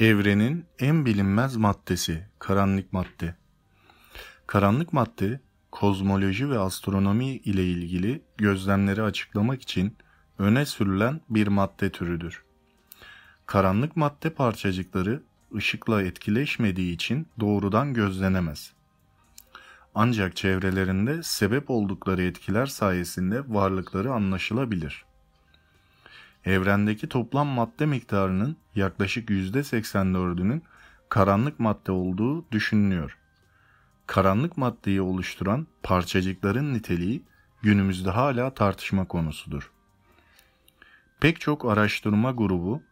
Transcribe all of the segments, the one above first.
Evrenin en bilinmez maddesi karanlık madde. Karanlık madde kozmoloji ve astronomi ile ilgili gözlemleri açıklamak için öne sürülen bir madde türüdür. Karanlık madde parçacıkları ışıkla etkileşmediği için doğrudan gözlenemez. Ancak çevrelerinde sebep oldukları etkiler sayesinde varlıkları anlaşılabilir. Evrendeki toplam madde miktarının yaklaşık %84'ünün karanlık madde olduğu düşünülüyor. Karanlık maddeyi oluşturan parçacıkların niteliği günümüzde hala tartışma konusudur. Pek çok araştırma grubu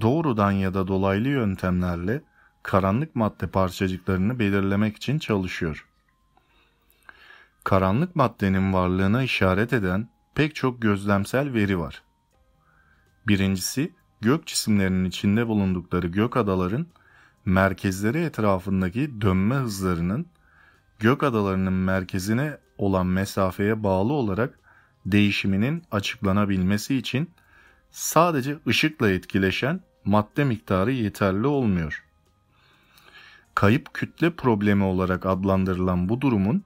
doğrudan ya da dolaylı yöntemlerle karanlık madde parçacıklarını belirlemek için çalışıyor. Karanlık maddenin varlığına işaret eden pek çok gözlemsel veri var. Birincisi, gök cisimlerinin içinde bulundukları gök adaların merkezleri etrafındaki dönme hızlarının gök adalarının merkezine olan mesafeye bağlı olarak değişiminin açıklanabilmesi için sadece ışıkla etkileşen madde miktarı yeterli olmuyor. Kayıp kütle problemi olarak adlandırılan bu durumun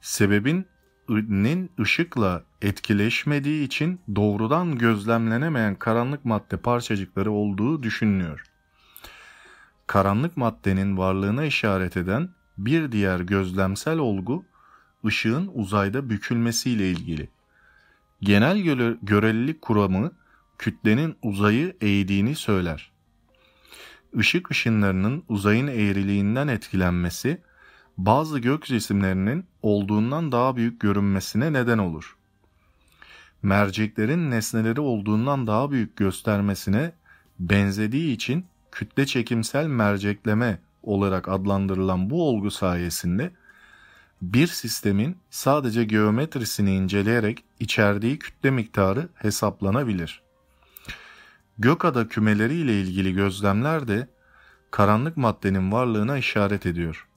sebebin nin ışıkla etkileşmediği için doğrudan gözlemlenemeyen karanlık madde parçacıkları olduğu düşünülüyor. Karanlık maddenin varlığına işaret eden bir diğer gözlemsel olgu ışığın uzayda bükülmesiyle ilgili. Genel göre görelilik kuramı kütlenin uzayı eğdiğini söyler. Işık ışınlarının uzayın eğriliğinden etkilenmesi bazı gök cisimlerinin olduğundan daha büyük görünmesine neden olur. Merceklerin nesneleri olduğundan daha büyük göstermesine benzediği için kütle çekimsel mercekleme olarak adlandırılan bu olgu sayesinde bir sistemin sadece geometrisini inceleyerek içerdiği kütle miktarı hesaplanabilir. Gökada kümeleri ile ilgili gözlemler de karanlık maddenin varlığına işaret ediyor.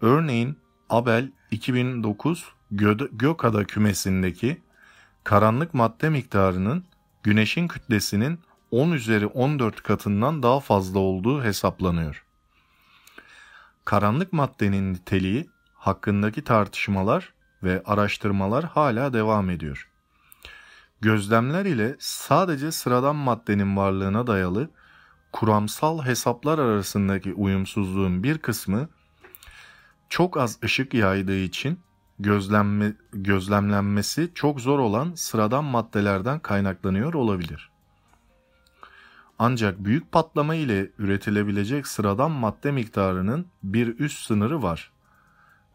Örneğin Abel 2009 Gökada kümesindeki karanlık madde miktarının Güneş'in kütlesinin 10 üzeri 14 katından daha fazla olduğu hesaplanıyor. Karanlık maddenin niteliği hakkındaki tartışmalar ve araştırmalar hala devam ediyor. Gözlemler ile sadece sıradan maddenin varlığına dayalı kuramsal hesaplar arasındaki uyumsuzluğun bir kısmı çok az ışık yaydığı için gözlenme, gözlemlenmesi çok zor olan sıradan maddelerden kaynaklanıyor olabilir. Ancak büyük patlama ile üretilebilecek sıradan madde miktarının bir üst sınırı var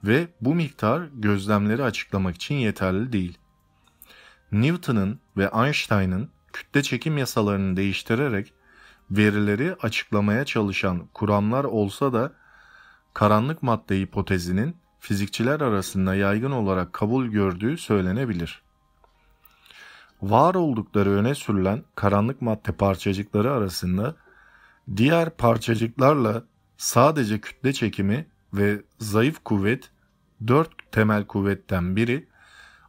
ve bu miktar gözlemleri açıklamak için yeterli değil. Newton'un ve Einstein'ın kütle çekim yasalarını değiştirerek verileri açıklamaya çalışan kuramlar olsa da karanlık madde hipotezinin fizikçiler arasında yaygın olarak kabul gördüğü söylenebilir. Var oldukları öne sürülen karanlık madde parçacıkları arasında diğer parçacıklarla sadece kütle çekimi ve zayıf kuvvet dört temel kuvvetten biri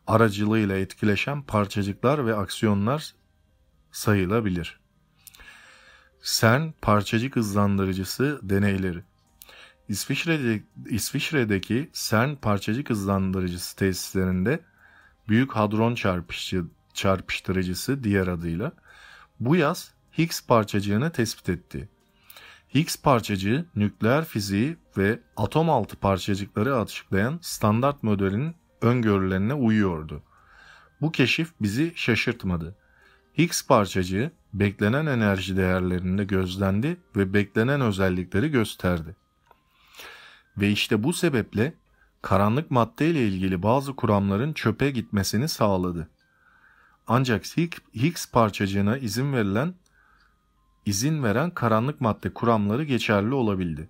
aracılığıyla etkileşen parçacıklar ve aksiyonlar sayılabilir. CERN parçacık hızlandırıcısı deneyleri İsviçre'de, İsviçre'deki CERN parçacık hızlandırıcısı tesislerinde Büyük Hadron çarpışçı, çarpıştırıcısı diğer adıyla bu yaz Higgs parçacığını tespit etti. Higgs parçacığı nükleer fiziği ve atom altı parçacıkları açıklayan standart modelinin öngörülerine uyuyordu. Bu keşif bizi şaşırtmadı. Higgs parçacığı beklenen enerji değerlerinde gözlendi ve beklenen özellikleri gösterdi. Ve işte bu sebeple karanlık madde ile ilgili bazı kuramların çöpe gitmesini sağladı. Ancak Higgs parçacığına izin verilen izin veren karanlık madde kuramları geçerli olabildi.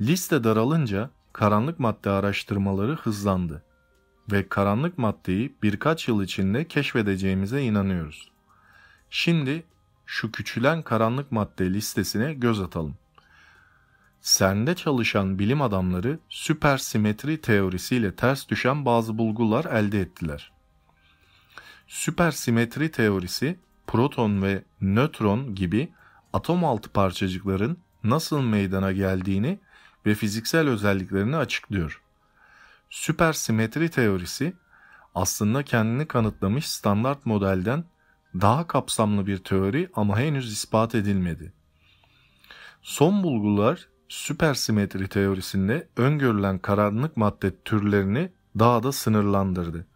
Liste daralınca karanlık madde araştırmaları hızlandı ve karanlık maddeyi birkaç yıl içinde keşfedeceğimize inanıyoruz. Şimdi şu küçülen karanlık madde listesine göz atalım. CERN'de çalışan bilim adamları süpersimetri teorisiyle ters düşen bazı bulgular elde ettiler. Süpersimetri teorisi proton ve nötron gibi atom altı parçacıkların nasıl meydana geldiğini ve fiziksel özelliklerini açıklıyor. Süpersimetri teorisi aslında kendini kanıtlamış standart modelden daha kapsamlı bir teori ama henüz ispat edilmedi. Son bulgular süpersimetri teorisinde öngörülen karanlık madde türlerini daha da sınırlandırdı.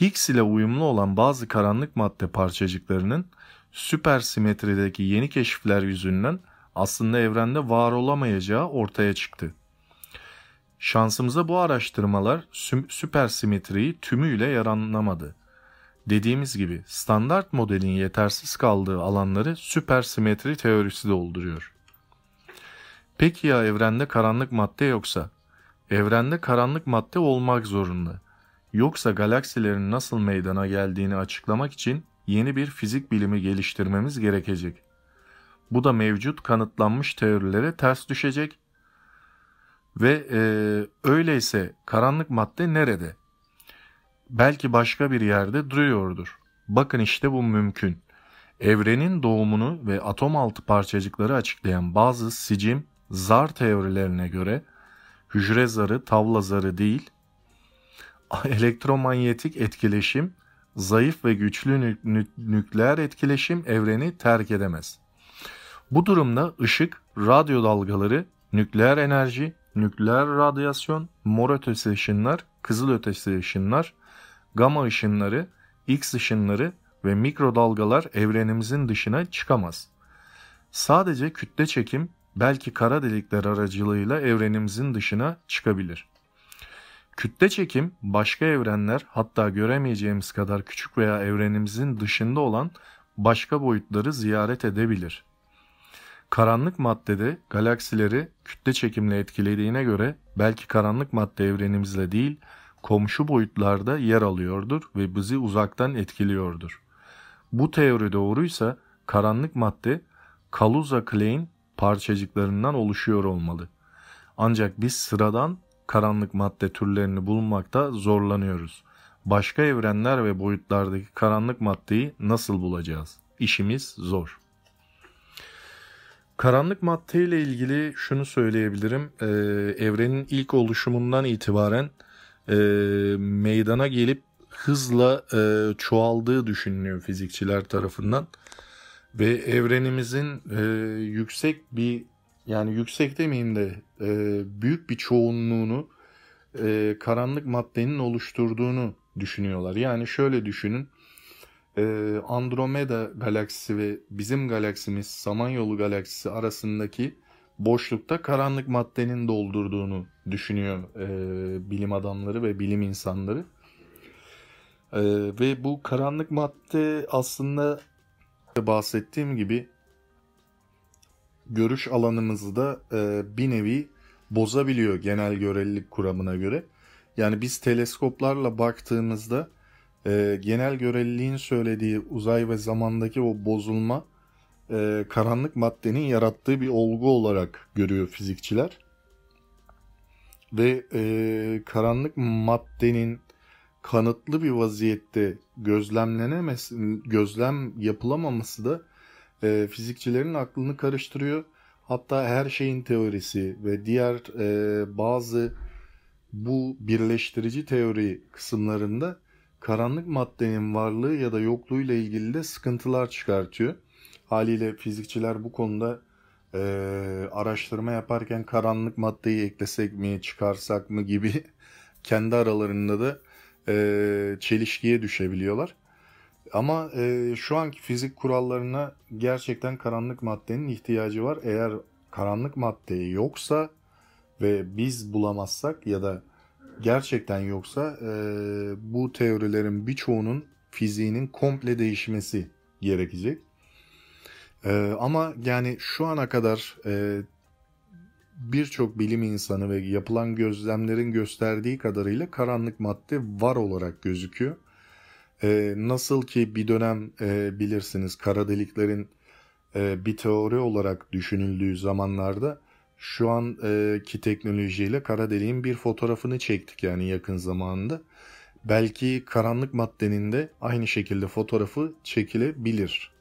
Higgs ile uyumlu olan bazı karanlık madde parçacıklarının süpersimetrideki yeni keşifler yüzünden aslında evrende var olamayacağı ortaya çıktı. Şansımıza bu araştırmalar süpersimetriyi tümüyle yaranlamadı. Dediğimiz gibi standart modelin yetersiz kaldığı alanları süpersimetri teorisi dolduruyor. Peki ya evrende karanlık madde yoksa? Evrende karanlık madde olmak zorunda. Yoksa galaksilerin nasıl meydana geldiğini açıklamak için yeni bir fizik bilimi geliştirmemiz gerekecek. Bu da mevcut kanıtlanmış teorilere ters düşecek ve e, öyleyse karanlık madde nerede? Belki başka bir yerde duruyordur. Bakın işte bu mümkün. Evrenin doğumunu ve atom altı parçacıkları açıklayan bazı sicim zar teorilerine göre hücre zarı tavla zarı değil, elektromanyetik etkileşim, zayıf ve güçlü nü- nü- nükleer etkileşim evreni terk edemez. Bu durumda ışık, radyo dalgaları, nükleer enerji, nükleer radyasyon, mor ötesi ışınlar, kızıl ötesi ışınlar, gama ışınları, X ışınları ve mikrodalgalar evrenimizin dışına çıkamaz. Sadece kütle çekim belki kara delikler aracılığıyla evrenimizin dışına çıkabilir. Kütle çekim başka evrenler hatta göremeyeceğimiz kadar küçük veya evrenimizin dışında olan başka boyutları ziyaret edebilir. Karanlık maddede galaksileri kütle çekimle etkilediğine göre belki karanlık madde evrenimizle değil komşu boyutlarda yer alıyordur ve bizi uzaktan etkiliyordur. Bu teori doğruysa karanlık madde Kaluza Klein parçacıklarından oluşuyor olmalı. Ancak biz sıradan karanlık madde türlerini bulmakta zorlanıyoruz. Başka evrenler ve boyutlardaki karanlık maddeyi nasıl bulacağız? İşimiz zor. Karanlık madde ile ilgili şunu söyleyebilirim. Ee, evrenin ilk oluşumundan itibaren e, meydana gelip hızla e, çoğaldığı düşünülüyor fizikçiler tarafından ve evrenimizin e, yüksek bir yani yüksek demeyeyim de e, büyük bir çoğunluğunu e, karanlık maddenin oluşturduğunu düşünüyorlar. Yani şöyle düşünün e, Andromeda galaksisi ve bizim galaksimiz Samanyolu galaksisi arasındaki boşlukta karanlık maddenin doldurduğunu düşünüyor e, bilim adamları ve bilim insanları. E, ve bu karanlık madde aslında bahsettiğim gibi görüş alanımızı da e, bir nevi bozabiliyor genel görelilik kuramına göre. Yani biz teleskoplarla baktığımızda e, genel göreliliğin söylediği uzay ve zamandaki o bozulma e, karanlık maddenin yarattığı bir olgu olarak görüyor fizikçiler. Ve e, karanlık maddenin kanıtlı bir vaziyette gözlemlenemesi, gözlem yapılamaması da e, fizikçilerin aklını karıştırıyor. Hatta her şeyin teorisi ve diğer e, bazı bu birleştirici teori kısımlarında karanlık maddenin varlığı ya da yokluğu ile ilgili de sıkıntılar çıkartıyor. Haliyle fizikçiler bu konuda e, araştırma yaparken karanlık maddeyi eklesek mi, çıkarsak mı gibi kendi aralarında da e, çelişkiye düşebiliyorlar. Ama e, şu anki fizik kurallarına gerçekten karanlık maddenin ihtiyacı var. Eğer karanlık madde yoksa ve biz bulamazsak ya da gerçekten yoksa e, bu teorilerin birçoğunun fiziğinin komple değişmesi gerekecek. E, ama yani şu ana kadar e, birçok bilim insanı ve yapılan gözlemlerin gösterdiği kadarıyla karanlık madde var olarak gözüküyor. E, nasıl ki bir dönem e, bilirsiniz kara deliklerin e, bir teori olarak düşünüldüğü zamanlarda şu anki teknolojiyle kara deliğin bir fotoğrafını çektik yani yakın zamanda. Belki karanlık maddenin de aynı şekilde fotoğrafı çekilebilir.